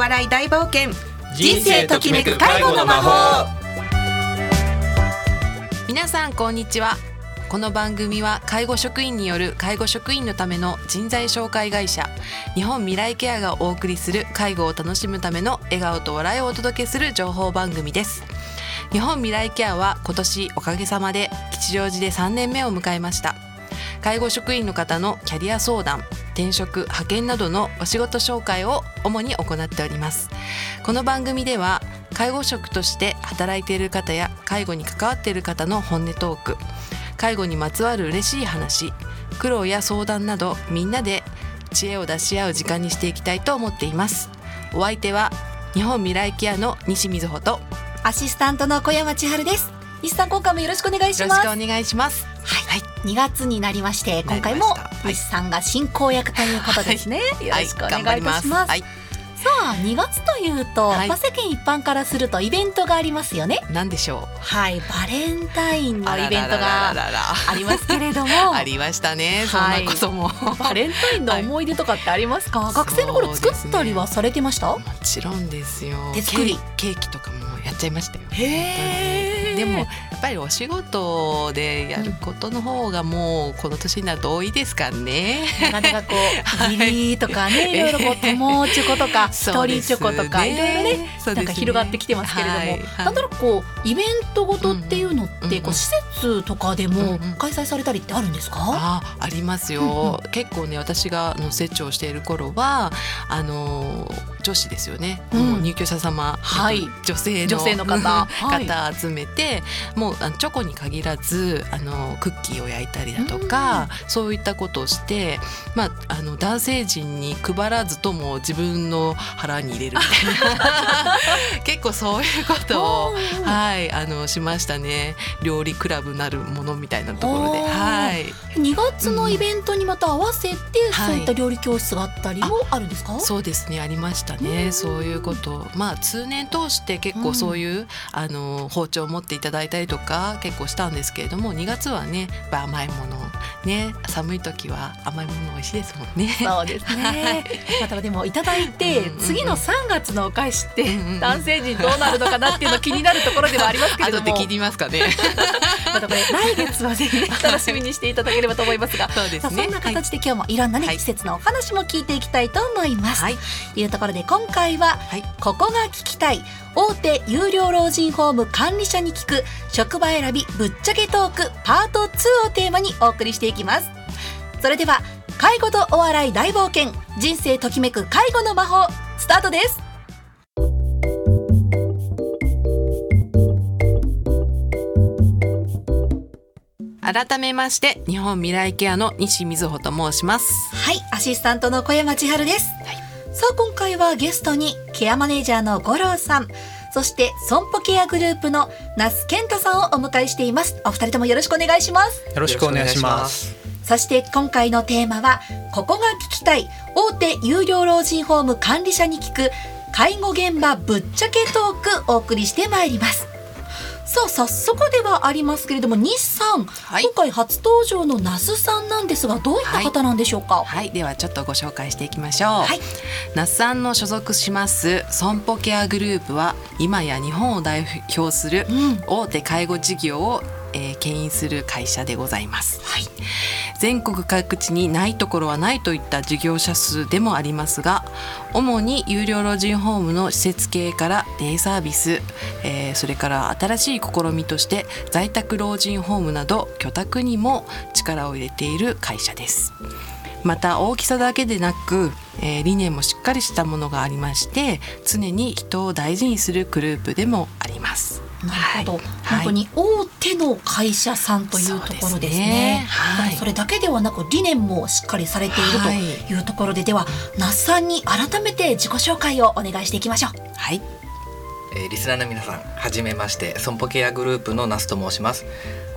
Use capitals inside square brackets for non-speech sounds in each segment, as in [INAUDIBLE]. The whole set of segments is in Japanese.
笑い大冒険。人生ときめく介護の魔法。皆さんこんにちは。この番組は介護職員による介護職員のための人材紹介会社日本未来ケアがお送りする介護を楽しむための笑顔と笑いをお届けする情報番組です。日本未来ケアは今年おかげさまで吉祥寺で3年目を迎えました。介護職員の方のキャリア相談転職派遣などのお仕事紹介を主に行っております。この番組では介護職として働いている方や介護に関わっている方の本音トーク介護にまつわる嬉しい話苦労や相談などみんなで知恵を出し合う時間にしていきたいと思っています。お相手は日本未来ケアの西瑞穂とアシスタントの小山千春です。西さん今回もよろしくお願いしよろますしくお願いします。はい、2月になりまして今回も西さんが進行役ということですね、よろしくお願いいたします,、はい、さあ2月というと、はい。まあ、世間一般からするとイベントがありますよね。なんでしょう。はい。バレンタインのイベントがありますけれども。あ [LAUGHS] りましたね、そんはないことも。もバレンタインの思い出とかってありますか、[LAUGHS] 学生の頃作ったりはされてました、ちろんですよ。手作り。ケーキとかもやっちゃいましたよ。へでもやっぱりお仕事でやることの方がもうこの年になると多いですからね。なかなかこう [LAUGHS] はい。ギリとかね、[LAUGHS] いろいろこう友チョコとか一そうです人チョコとかいろいろねなんか広がってきてますけれども、なんとなくこうイベントごとっていうのって、こう施設とかでもん開催されたりってあるんですか？あありますよ、結構ね私があの施長している頃はあの女子ですよね、うん。もう入居者様、はい。えっと女性の女性の方。[LAUGHS] はい。方集めてもうチョコに限らずあのクッキーを焼いたりだとか、そういったことをして、まあ、あの男性陣に配らずとも自分の腹に入れるみたいな。[LAUGHS] 結構そういうことを、うんはい、あのしましたね。料理クラブなるものみたいなところで。はい。2月のイベントにまた合わせて、はい。そういった料理教室があったりもあるんですか？そうですねありましたね、そういうこと。まあ通年通して結構そういう、あの包丁を持っていただいたりとか結構したんですけれども2月はね甘いものね寒い時は甘いもの美味しいですもんね。そうですね。[LAUGHS] またでもいただいてうんうんうん次の3月のお返しってうんうんうん男性陣どうなるのかなっていうの気になるところではありますけれども [LAUGHS] 後で聞いてみますかね。またこれ来月はぜひ楽しみにしていただければと思いますが。そうですね。そんな形で今日もいろんなね、はい施設のお話も聞いていきたいと思います。はい、というところで今回は、はいここが聞きたい大手有料老人ホーム管理者に聞く職場選びぶっちゃけトークパート2をテーマにお送りしていきますそれでは介護とお笑い大冒険人生ときめく介護の魔法スタートです改めまして日本未来ケアの西瑞穂と申します。はいアシスタントの小山千春です、さあ今回はゲストにケアマネージャーの五郎さん。そして損保ケアグループの那須健太さんをお迎えしています。お二人ともよろしくお願いします。よろしくお願いします。そして今回のテーマはここが聞きたい。大手有料老人ホーム管理者に聞く介護現場ぶっちゃけトークお送りしてまいりますさあ早速ではありますけれども西さん、はい。今回初登場の那須さんなんですがどういった方なんでしょうか？はい、ではちょっとご紹介していきましょう。はい。那須さんの所属します損保ケアグループは今や日本を代表するうん。大手介護事業を、えー牽引する会社でございます、はい。全国各地にないところはないといった事業者数でもありますが主に有料老人ホームの施設系からデイサービス、えーそれから新しい試みとして在宅老人ホームなど居宅にも力を入れている会社です。また大きさだけでなく、えー理念もしっかりしたものがありまして常に人を大事にするグループでもありますなるほど、はい。本当に大手の会社さんというところですね。そうですね。はい。それだけではなく理念もしっかりされているはい。というところで、では那須さんに改めて自己紹介をお願いしていきましょう。はい。えーリスナーの皆さん、はじめまして、損保ケアグループの那須と申します。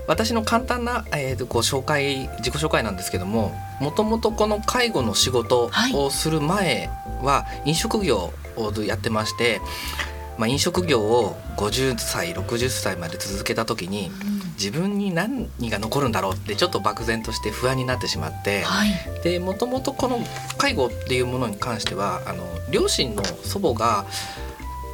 私の簡単な、えーとご紹介自己紹介なんですけどももともとこの介護の仕事をする前は飲食業をやってまして、まあ、飲食業を50歳60歳まで続けた時に自分に何が残るんだろうってちょっと漠然として不安になってしまって、はい、でもともとこの介護っていうものに関してはあの両親の祖母が、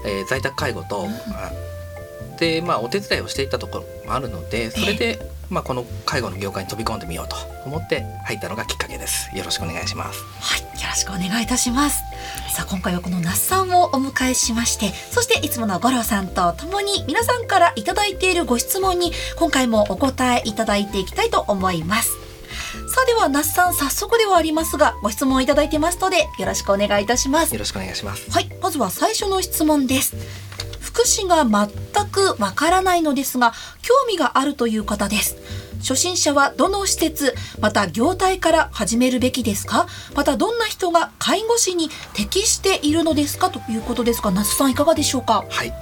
えー、在宅介護と、うん、でまあお手伝いをしていたところもあるのでそれで、まあ、この介護の業界に飛び込んでみようと思って入ったのがきっかけです。よろしくお願いします。はいよろしくお願いいたします。さあ今回はこの那須さんをお迎えしましてそしていつもの五郎さんとともに皆さんからいただいているご質問に今回もお答えいただいていきたいと思います。さあでは那須さん早速ではありますがご質問いただいてますのでよろしくお願いいたします。よろしくお願いします。はいまずは最初の質問です福祉が全くわからないのですが興味があるという方です。初心者はどの施設また業態から始めるべきですか？またどんな人が介護士に適しているのですか？ということですが那須さんいかがでしょうか？はい。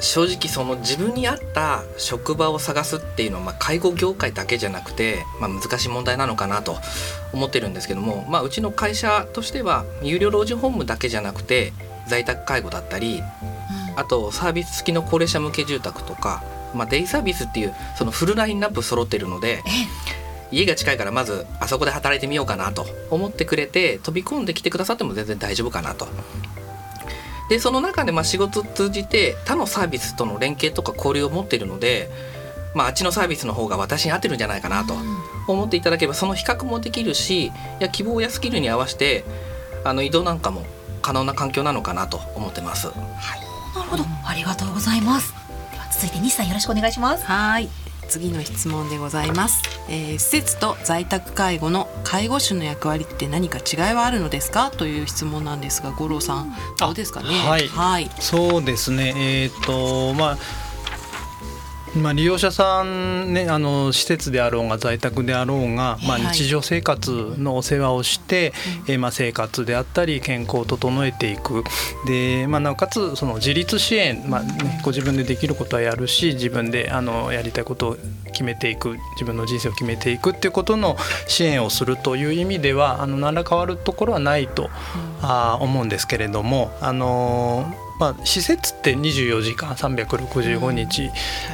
正直その自分に合った職場を探すっていうのは、まあ、介護業界だけじゃなくて、まあ、難しい問題なのかなと思ってるんですけども、まあ、うちの会社としては有料老人ホームだけじゃなくて在宅介護だったり、あとサービス付きの高齢者向け住宅とかまあ、デイサービスっていうそのフルラインナップ揃ってるので家が近いからまずあそこで働いてみようかなと思ってくれて飛び込んできてくださっても全然大丈夫かなと。でその中でまあ仕事を通じて他のサービスとの連携とか交流を持っているので、まあ、あっちのサービスの方が私に合ってるんじゃないかなと思っていただければその比較もできるしいや希望やスキルに合わせてあの移動なんかも可能な環境なのかなと思ってます。はい、ほどありがとうございます。続いて西さんよろしくお願いします。はい。次の質問でございます、えー、施設と在宅介護の介護士の役割って何か違いはあるのですか？という質問なんですが五郎さんどうですかね？はい、はい、そうですね。えっ、ー、とまあまあ、利用者さん、ね、あの施設であろうが在宅であろうが、まあ、日常生活のお世話をして、はい、えまあ、生活であったり健康を整えていく。で、まあ、なおかつその自立支援、まあね、ご自分でできることはやるし自分であのやりたいことを決めていく。自分の人生を決めていくっていうことの支援をするという意味ではあの何ら変わるところはないと、うん、あ思うんですけれども。あのまあ、施設って24時間365日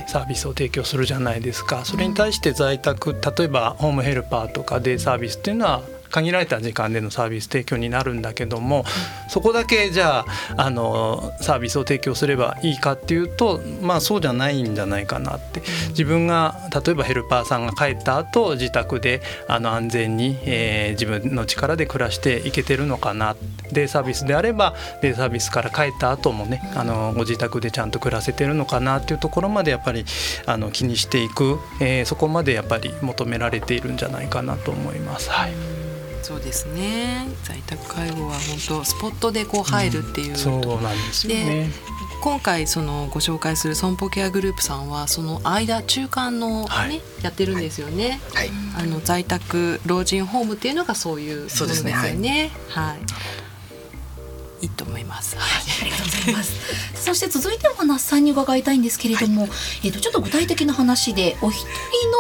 サービスを提供するじゃないですか。それに対して在宅例えばホームヘルパーとかデイサービスっていうのは限られた時間でのサービス提供になるんだけども、そこだけじゃああのサービスを提供すればいいかっていうとまあそうじゃないんじゃないかなって。自分が例えばヘルパーさんが帰った後自宅であの安全に、えー、自分の力で暮らしていけてるのかなデイサービスであればデイサービスから帰った後もねあのご自宅でちゃんと暮らせてるのかなっていうところまでやっぱりあの気にしていく、えー、そこまでやっぱり求められているんじゃないかなと思います。はい。そうですね。在宅介護は本当スポットでこう入るっていう、うん、そうなんですよね。今回そのご紹介する損保ケアグループさんはその間中間のね、はい、やってるんですよね、はい、あの在宅老人ホームっていうのがそういうものですよね、ね、はい、はいいいと思います。はい、ありがとうございます。[LAUGHS] そして続いては那須さんに伺いたいんですけれども、はい、えっ、とちょっと具体的な話でお一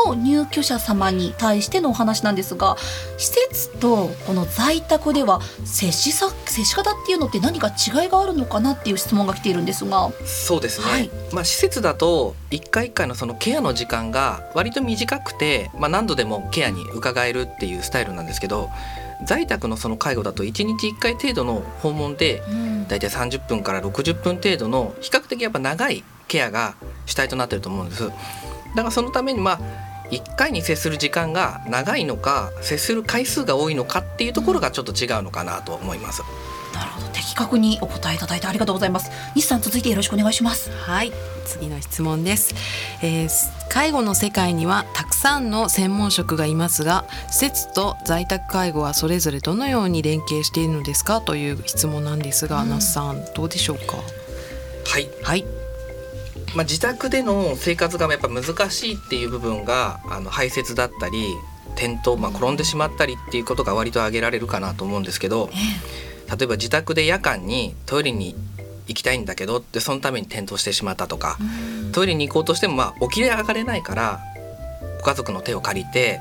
人の入居者様に対してのお話なんですが、施設とこの在宅では接しさ接し方っていうのって何か違いがあるのかなっていう質問が来ているんですが、そうですね。はい、まあ施設だと一回一回のそのケアの時間が割と短くて、まあ何度でもケアに伺えるっていうスタイルなんですけど。在宅のその介護だと1日1回程度の訪問で大体30分から60分程度の比較的やっぱ長いケアが主体となってると思うんです。だからそのためにまあ1回に接する時間が長いのか接する回数が多いのかっていうところがちょっと違うのかなと思います。なるほど。的確にお答えいただいてありがとうございます。西さん続いてよろしくお願いします。はい。次の質問です、えー、介護の世界にはさんの専門職がいますが施設と在宅介護はそれぞれどのように連携しているのですかという質問なんですが、うん、那須さんどうでしょうか？はい。はい。まあ、自宅での生活がやっぱ難しいっていう部分があの排泄だったり転倒、まあ、転んでしまったりっていうことが割と挙げられるかなと思うんですけど、例えば自宅で夜間にトイレに行きたいんだけどってそのために転倒してしまったとか、トイレに行こうとしてもまあ起き上がれないからご家族の手を借りて、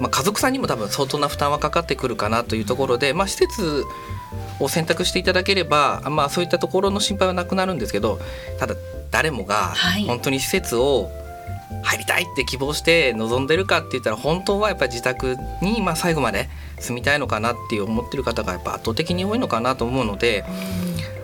まあ、家族さんにも多分相当な負担はかかってくるかなというところで、まあ、施設を選択していただければ、まあ、そういったところの心配はなくなるんですけどただ誰もが本当に施設を入りたいって希望して望んでるかって言ったら本当はやっぱり自宅にまあ最後まで住みたいのかなっていう思ってる方がやっぱ圧倒的に多いのかなと思うので、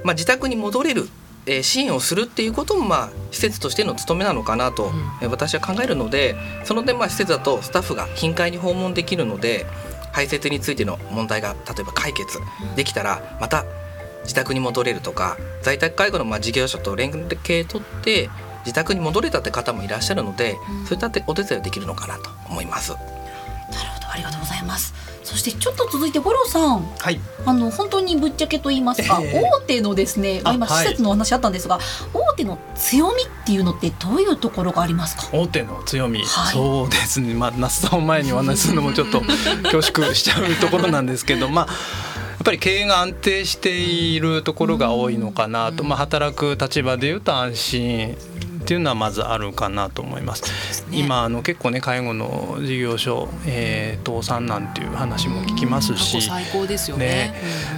まあ、自宅に戻れるえ支援をするっていうこともまあ施設としての務めなのかなと、うん、私は考えるのでその点まあ施設だとスタッフが頻回に訪問できるので排泄についての問題が例えば解決できたらまた自宅に戻れるとか在宅介護のまあ事業者と連携取って自宅に戻れたって方もいらっしゃるので、うん、そういったお手伝いできるのかなと思います。なるほど。ありがとうございますそしてちょっと続いて五郎さん、はい、あの本当にぶっちゃけと言いますか、えー、大手のですね、今施設のお話あったんですが、はい、大手の強みっていうのってどういうところがありますか？大手の強み、はい、そうですね。まあ那須さんを前にお話しするのもちょっと恐縮しちゃうところなんですけど、まあ。やっぱり経営が安定しているところが多いのかなと、まあ、働く立場でいうと安心っていうのはまずあるかなと思います。すね、今あの結構ね介護の事業所、えー、倒産なんていう話も聞きますし、最高ですよね、ね、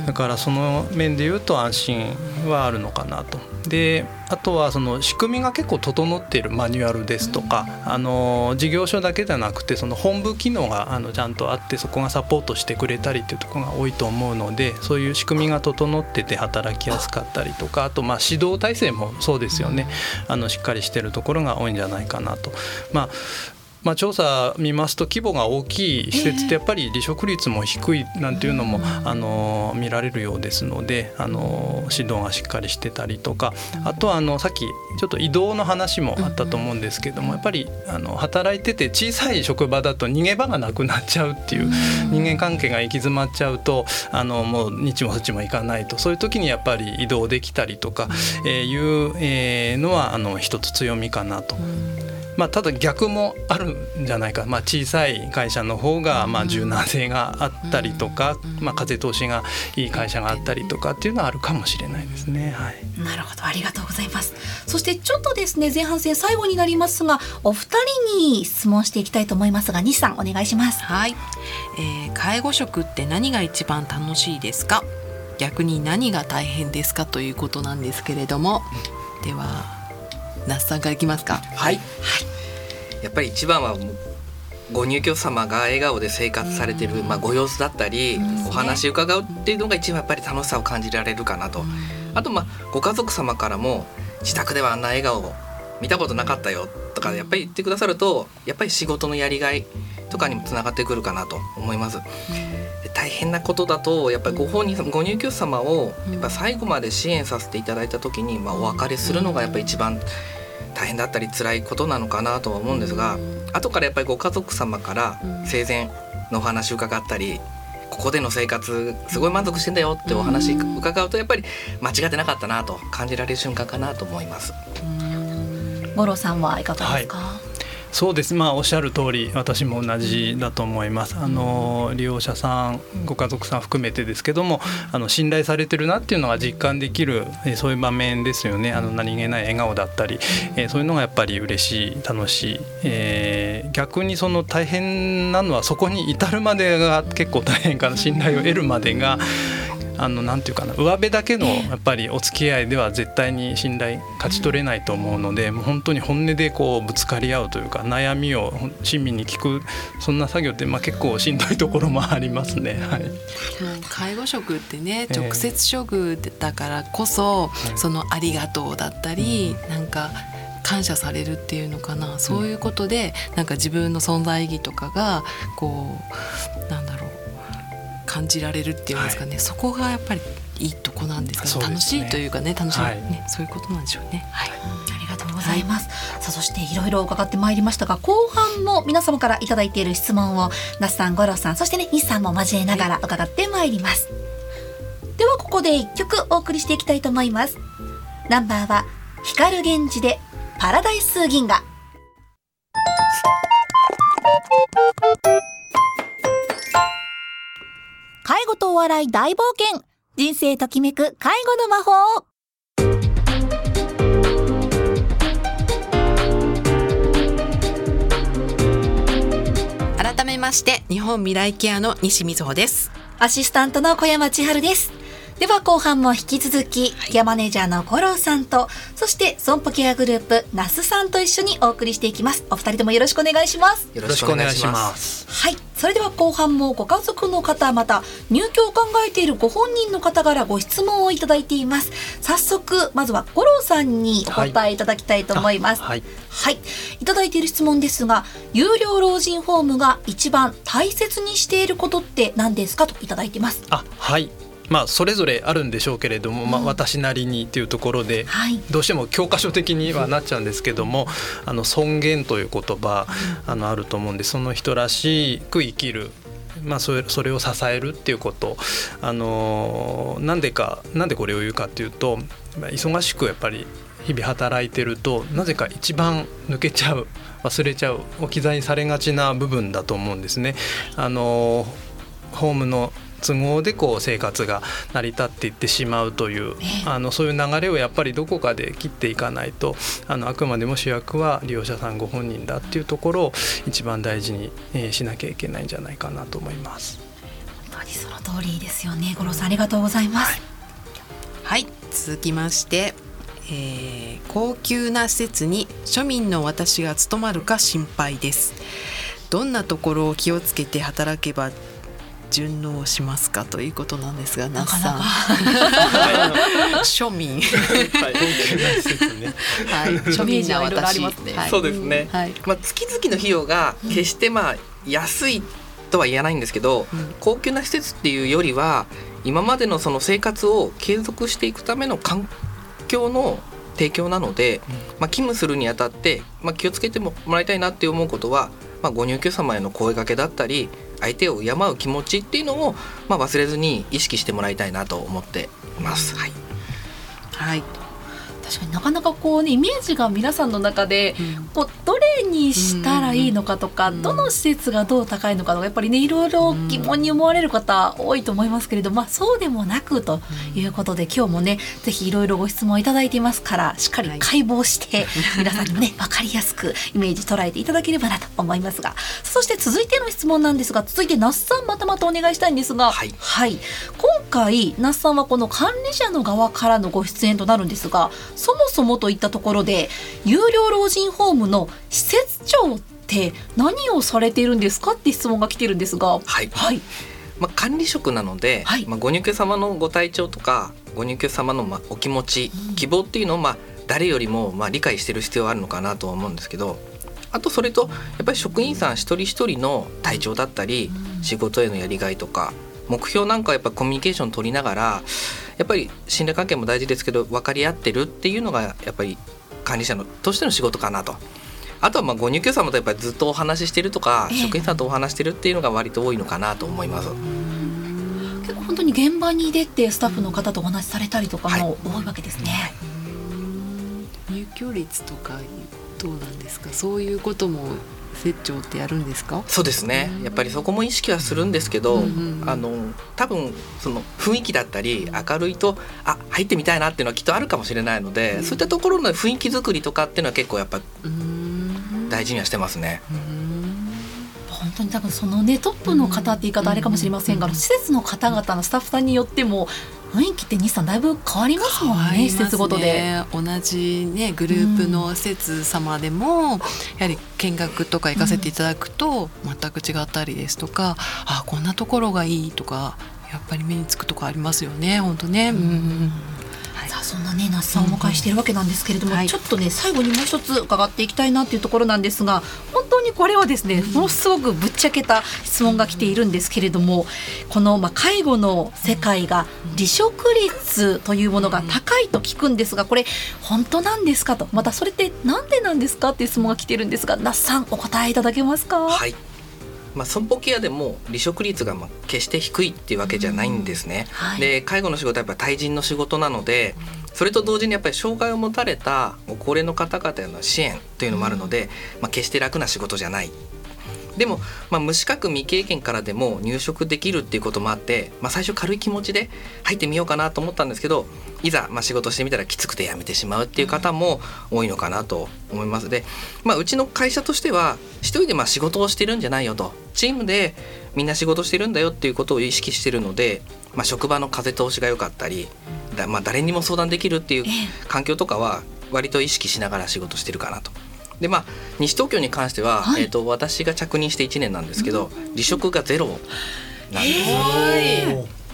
だからその面で言うと安心はあるのかなと。であとはその仕組みが結構整っているマニュアルですとか、あの事業所だけじゃなくてその本部機能があのちゃんとあってそこがサポートしてくれたりっていうところが多いと思うのでそういう仕組みが整ってて働きやすかったりとかあとまあ指導体制もそうですよねあのしっかりしてるところが多いんじゃないかなと。まあまあ、調査見ますと規模が大きい施設ってやっぱり離職率も低いなんていうのも、あの見られるようですのであの指導がしっかりしてたりとかあとはあのさっきちょっと移動の話もあったと思うんですけどもやっぱりあの働いてて小さい職場だと逃げ場がなくなっちゃうっていう人間関係が行き詰まっちゃうとあのもう日もそっちも行かないと。そういう時にやっぱり移動できたりとか、えいう、えのはあの一つ強みかなと。まあ、ただ逆もあるんじゃないか、まあ、小さい会社の方がまあ柔軟性があったりとか、まあ、風通しがいい会社があったりとかっていうのはあるかもしれないですね。はい、なるほどありがとうございます。そしてちょっとですね前半戦最後になりますがお二人に質問していきたいと思いますが西さんお願いします。はい、えー、介護職って何が一番楽しいですか？逆に何が大変ですか？ということなんですけれども。では那須さんからいきますか。はい。はい。やっぱり一番はご入居様が笑顔で生活されてる、まあ、ご様子だったり、お話伺うっていうのが一番やっぱり楽しさを感じられるかなと。あとまあご家族様からも自宅ではあんな笑顔見たことなかったよとかやっぱり言ってくださるとやっぱり仕事のやりがいとかにもつながってくるかなと思います。大変なことだとやっぱりご本人ご入居様をやっぱ最後まで支援させていただいた時に、まあ、お別れするのがやっぱり一番大変だったり辛いことなのかなとは思うんですが後からやっぱりご家族様から生前のお話を伺ったりここでの生活すごい満足してんだよってお話伺うとやっぱり間違ってなかったなと感じられる瞬間かなと思います。五郎さんはいかがですか、はいそうです。まあおっしゃる通り私も同じだと思います。あの利用者さんご家族さん含めてですけどもあの信頼されてるなっていうのが実感できるそういう場面ですよね。あの何気ない笑顔だったり、えそういうのがやっぱり嬉しい楽しい、えー、逆にその大変なのはそこに至るまでが結構大変かな。信頼を得るまでがあのなんていうかな上辺だけのやっぱりお付き合いでは絶対に信頼勝ち取れないと思うので、もう本当に本音でこうぶつかり合うというか悩みを親身に聞くそんな作業ってまあ結構しんどいところもありますね。はい、介護職ってね直接処遇だからこそ、えー、そのありがとうだったり、うん、なんか感謝されるっていうのかな。そういうことで、なんか自分の存在意義とかがこうなんだろう感じられるっていうんですかね、はい、そこがやっぱりいいとこなんですか、ね、楽しいというかね楽しい、ね、はい、そういうことなんでしょうね。はい、ありがとうございます。はい、さあそしていろいろ伺ってまいりましたが後半も皆様からいただいている質問を那須さん五郎さんそしてね西さんも交えながら伺ってまいります。ではここで一曲お送りしていきたいと思います。ナンバーは光源氏でパラダイス銀河。介護とお笑い大冒険。人生ときめく介護の魔法。改めまして日本未来ケアの西瑞穂です。アシスタントの小山千春ですでは後半も引き続き、ケアマネージャーの五郎さんとそして損保ケアグループ那須さんと一緒にお送りしていきます。お二人ともよろしくお願いします。よろしくお願いします。はい。それでは後半もご家族の方また入居を考えているご本人の方からご質問をいただいています。早速まずは五郎さんにお答えいただきたいと思います。はい、はい、いただいている質問ですが有料老人ホームが一番大切にしていることって何ですか？といただいてます。あはいまあそれぞれあるんでしょうけれども、まあ、私なりにっていうところで、はいどうしても教科書的にはなっちゃうんですけどもあの尊厳という言葉あのあると思うんでその人らしく生きる。まあ、それそれを支えるっていうことあのなんでかなんでこれを言うかっていうとまあ忙しくやっぱり日々働いてるとなぜか一番抜けちゃう忘れちゃう置き去りにされがちな部分だと思うんですね。あのホームの都合でこう生活が成り立っていってしまうというあのそういう流れをやっぱりどこかで切っていかないとあのあくまでも主役は利用者さんご本人だっていうところを一番大事に、えーしなきゃいけないんじゃないかなと思います。本当にその通りですよね五郎さんありがとうございます、はい。続きまして、えー高級な施設に庶民の私が務まるか心配です。どんなところを気をつけて働けば順応しますかということなんですが那須さん。庶民はい、高級な施設ね。はい庶民なイメージはいろいろあり私ますね。はい。そうですね、はい。まあ、月々の費用が決してまあ安いとは言えないんですけど、高級な施設っていうよりは今までのその生活を継続していくための環境の提供なので、まあ、勤務するにあたって、まあ、気をつけてもらいたいなって思うことは、まあ、ご入居様への声掛けだったり相手を敬う気持ちっていうのを、まあ、忘れずに意識してもらいたいなと思っています。はいはい確かになかなかこうねイメージが皆さんの中で、こうどれにしたらいいのかとか、うんどの施設がどう高いのかとかやっぱりねいろいろ疑問に思われる方多いと思いますけれど、まあそうでもなくということで今日もねぜひいろいろご質問いただいていますからしっかり解剖して、[LAUGHS] 皆さんにもね分かりやすくイメージ捉えていただければなと思いますが。そして続いての質問なんですが続いて那須さんまたまたお願いしたいんですが。はい。今回那須さんはこの管理者の側からのご出演となるんですがそもそもといったところで有料老人ホームの施設長って何をされているんですかって質問が来てるんですが。はい。はい。まあ、管理職なので、はい。まあ、ご入居様のご体調とかご入居様のまあお気持ち、希望っていうのをまあ誰よりもまあ理解してる必要はあるのかなとは思うんですけどあとそれとやっぱり職員さん一人一人の体調だったり、仕事へのやりがいとか目標なんかはやっぱコミュニケーション取りながらやっぱり信頼関係も大事ですけど分かり合ってるっていうのがやっぱり管理者のとしての仕事かなと。あとはまあご入居様とやっぱりずっとお話ししてるとか、ええ職員さんとお話ししてるっていうのが割と多いのかなと思います。結構本当に現場に出てスタッフの方とお話しされたりとかも多いわけですね。入居率とかどうなんですか？そういうことも設長ってやるんですか？そうですね。やっぱりそこも意識はするんですけど、うんうんあの多分その雰囲気だったり明るいとあ入ってみたいなっていうのはきっとあるかもしれないので、そういったところの雰囲気作りとかっていうのは結構やっぱ大事にはしてますね。本当に多分そのねトップの方って言い方あれかもしれませんが、施設の方々のスタッフさんによっても雰囲気って日産だいぶ変わりますもんね。施設ごとで。同じねグループの施設様でも、やはり見学とか行かせていただくと全く違ったりですとか、あこんなところがいいとかやっぱり目につくとこありますよね本当ね。うんさあそんなね那須さんをお迎えしているわけなんですけれども、はい。ちょっとね最後にもう一つ伺っていきたいなっていうところなんですが本当にこれはですねものすごくぶっちゃけた質問が来ているんですけれどもこのまあ介護の世界が離職率というものが高いと聞くんですがこれ本当なんですかと。またそれってなんでなんですかっていう質問が来ているんですが那須さんお答えいただけますか？はいまあ、損保ケアでも離職率がまあ決して低いっていうわけじゃないんですね。はいで介護の仕事はやっぱ対人の仕事なのでそれと同時にやっぱり障害を持たれたご高齢の方々への支援というのもあるので、まあ、決して楽な仕事じゃない。でも、まあ、無資格未経験からでも入職できるっていうこともあって、まあ、最初軽い気持ちで入ってみようかなと思ったんですけどいざまあ仕事してみたらきつくて辞めてしまうっていう方も多いのかなと思います。で、まあ、うちの会社としては一人でまあ仕事をしてるんじゃないよと。チームでみんな仕事してるんだよっていうことを意識してるのでまあ、職場の風通しが良かったりだ、まあ、誰にも相談できるっていう環境とかは割と意識しながら仕事してるかなと。でまあ西東京に関しては、はい、えーと、私が着任して1年なんですけど、離職がゼロなんです。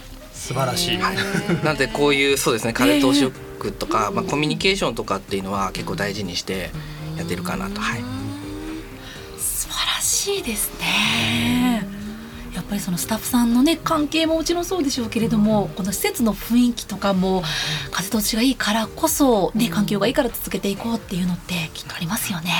素晴らしい。はい、[LAUGHS] なんでこういうそうですね風通しよくとか、まあ、コミュニケーションとかっていうのは結構大事にしてやってるかなと。はい、素晴らしいですね。やっぱりそのスタッフさんのね関係ももちろんそうでしょうけれどもこの施設の雰囲気とかも風通しがいいからこそ、ね、環境がいいから続けていこうっていうのってきっとありますよね。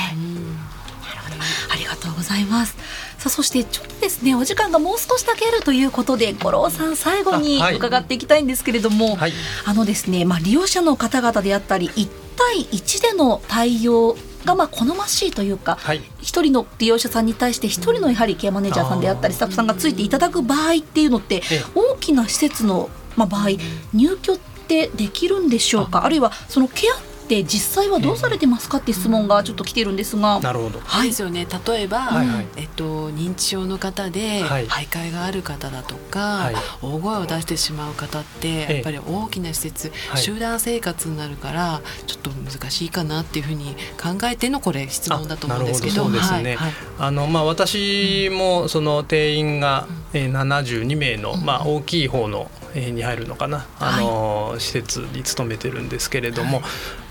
ありがとうございます。さあそしてちょっとですねお時間がもう少しだけあるということで五郎さん最後に伺っていきたいんですけれども、はい、あのですねまあ利用者の方々であったり1対1での対応がまあ好ましいというか、はい、1人の利用者さんに対して1人のやはりケアマネージャーさんであったりスタッフさんがついていただく場合っていうのって大きな施設のまあ場合入居ってできるんでしょうか？あるいはそのケアって実際はどうされてますかって質問がちょっと来てるんですが、なるほど、はい、ですよね。例えば、はいはい、えっと、認知症の方で徘徊がある方だとか、はい、大声を出してしまう方ってやっぱり大きな施設、はい、集団生活になるからちょっと難しいかなっていうふうに考えてのこれ質問だと思うんですけど。そうですね、あのまあ、私もその定員が72名の、まあ、大きい方のに入るのかな、あの施設に勤めてるんですけれども、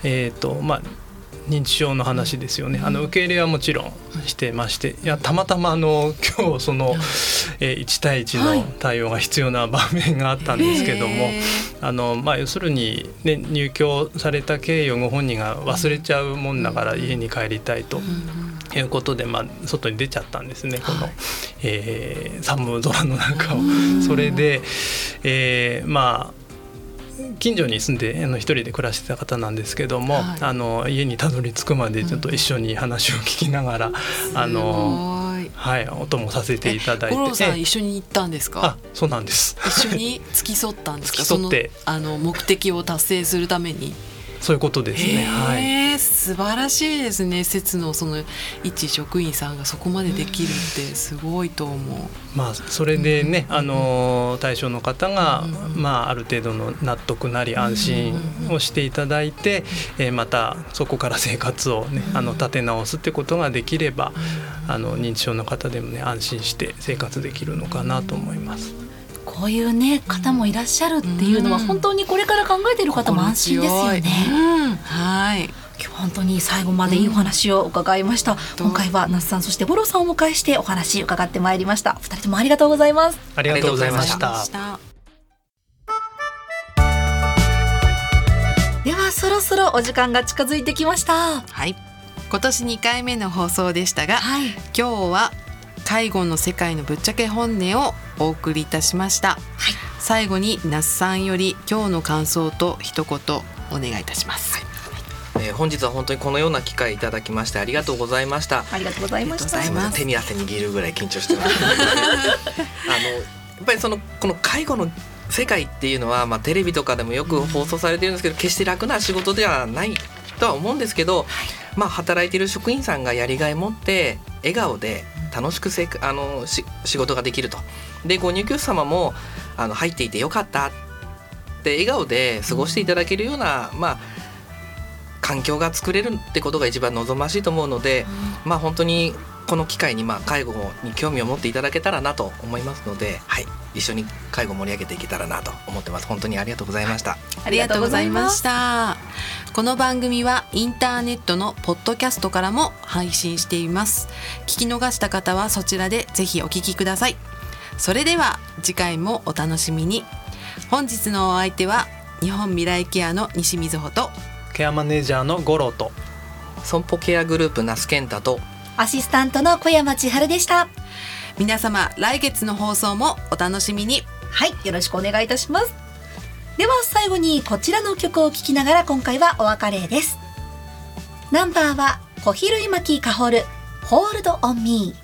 えーとまあ、認知症の話ですよね、あの受け入れはもちろんしてましていやたまたまあの今日その、えー、1対1の対応が必要な場面があったんですけども、あのまあ、要するに、ね、入居された経緯をご本人が忘れちゃうもんだから家に帰りたいと。いうことで、まあ、外に出ちゃったんですね、この、えー、寒空の中を。それで、えー、まあ近所に住んであの一人で暮らしてた方なんですけども、はい、あの家にたどり着くまでちょっと一緒に話を聞きながら、うん、あのはい、お供させていただいて。一緒に行ったんですか？そうなんです。一緒に付き添ったんですか？[LAUGHS] 付き添って、あの目的を達成するために。そういうことですね。はい。素晴らしいですね。施設のその一職員さんがそこまでできるってすごいと思う。まあそれでね、あの対象の方が、まあある程度の納得なり安心をしていただいて、えまたそこから生活をねあの立て直すってことができれば、あの認知症の方でもね安心して生活できるのかなと思います。こういうね方もいらっしゃるっていうのは、本当にこれから考えてる方も安心ですよね。はい。今日本当に最後までいいお話を伺いました、うん、今回は那須さんそしてボロさんをお迎えしてお話伺ってまいりました。二人ともありがとうございます。ありがとうございました。ではそろそろお時間が近づいてきました。はい。今年2回目の放送でしたが、はい、今日は介護の世界のぶっちゃけ本音をお送りいたしました、はい、最後に那須さんより今日の感想と一言お願いいたします、はい。えー、本日は本当にこのような機会いただきましてありがとうございました。ありがとうございました。手に汗握るぐらい緊張してます。[LAUGHS] あのやっぱりそのこの介護の世界っていうのは、まあ、テレビとかでもよく放送されてるんですけど、決して楽な仕事ではないとは思うんですけど、まあ、働いている職員さんがやりがい持って笑顔で楽しくせあの仕事ができると。でご入居者様もあの入っていてよかったって笑顔で過ごしていただけるような、まあ環境が作れるってことが一番望ましいと思うので、うん、まあ本当にこの機会にまあ介護に興味を持っていただけたらなと思いますので、はい、一緒に介護盛り上げていけたらなと思ってます。本当にありがとうございました。ありがとうございました。この番組はインターネットのポッドキャストからも配信しています。聞き逃した方はそちらでぜひお聞きください。それでは次回もお楽しみに。本日のお相手は日本未来ケアの西瑞穂とケアマネージャーの五郎と損保ケアグループ那須健太とアシスタントの小山千春でした。皆様来月の放送もお楽しみに。はいよろしくお願いいたします。では最後にこちらの曲を聴きながら今回はお別れです。ナンバーは小比類巻かほるホールドオンミー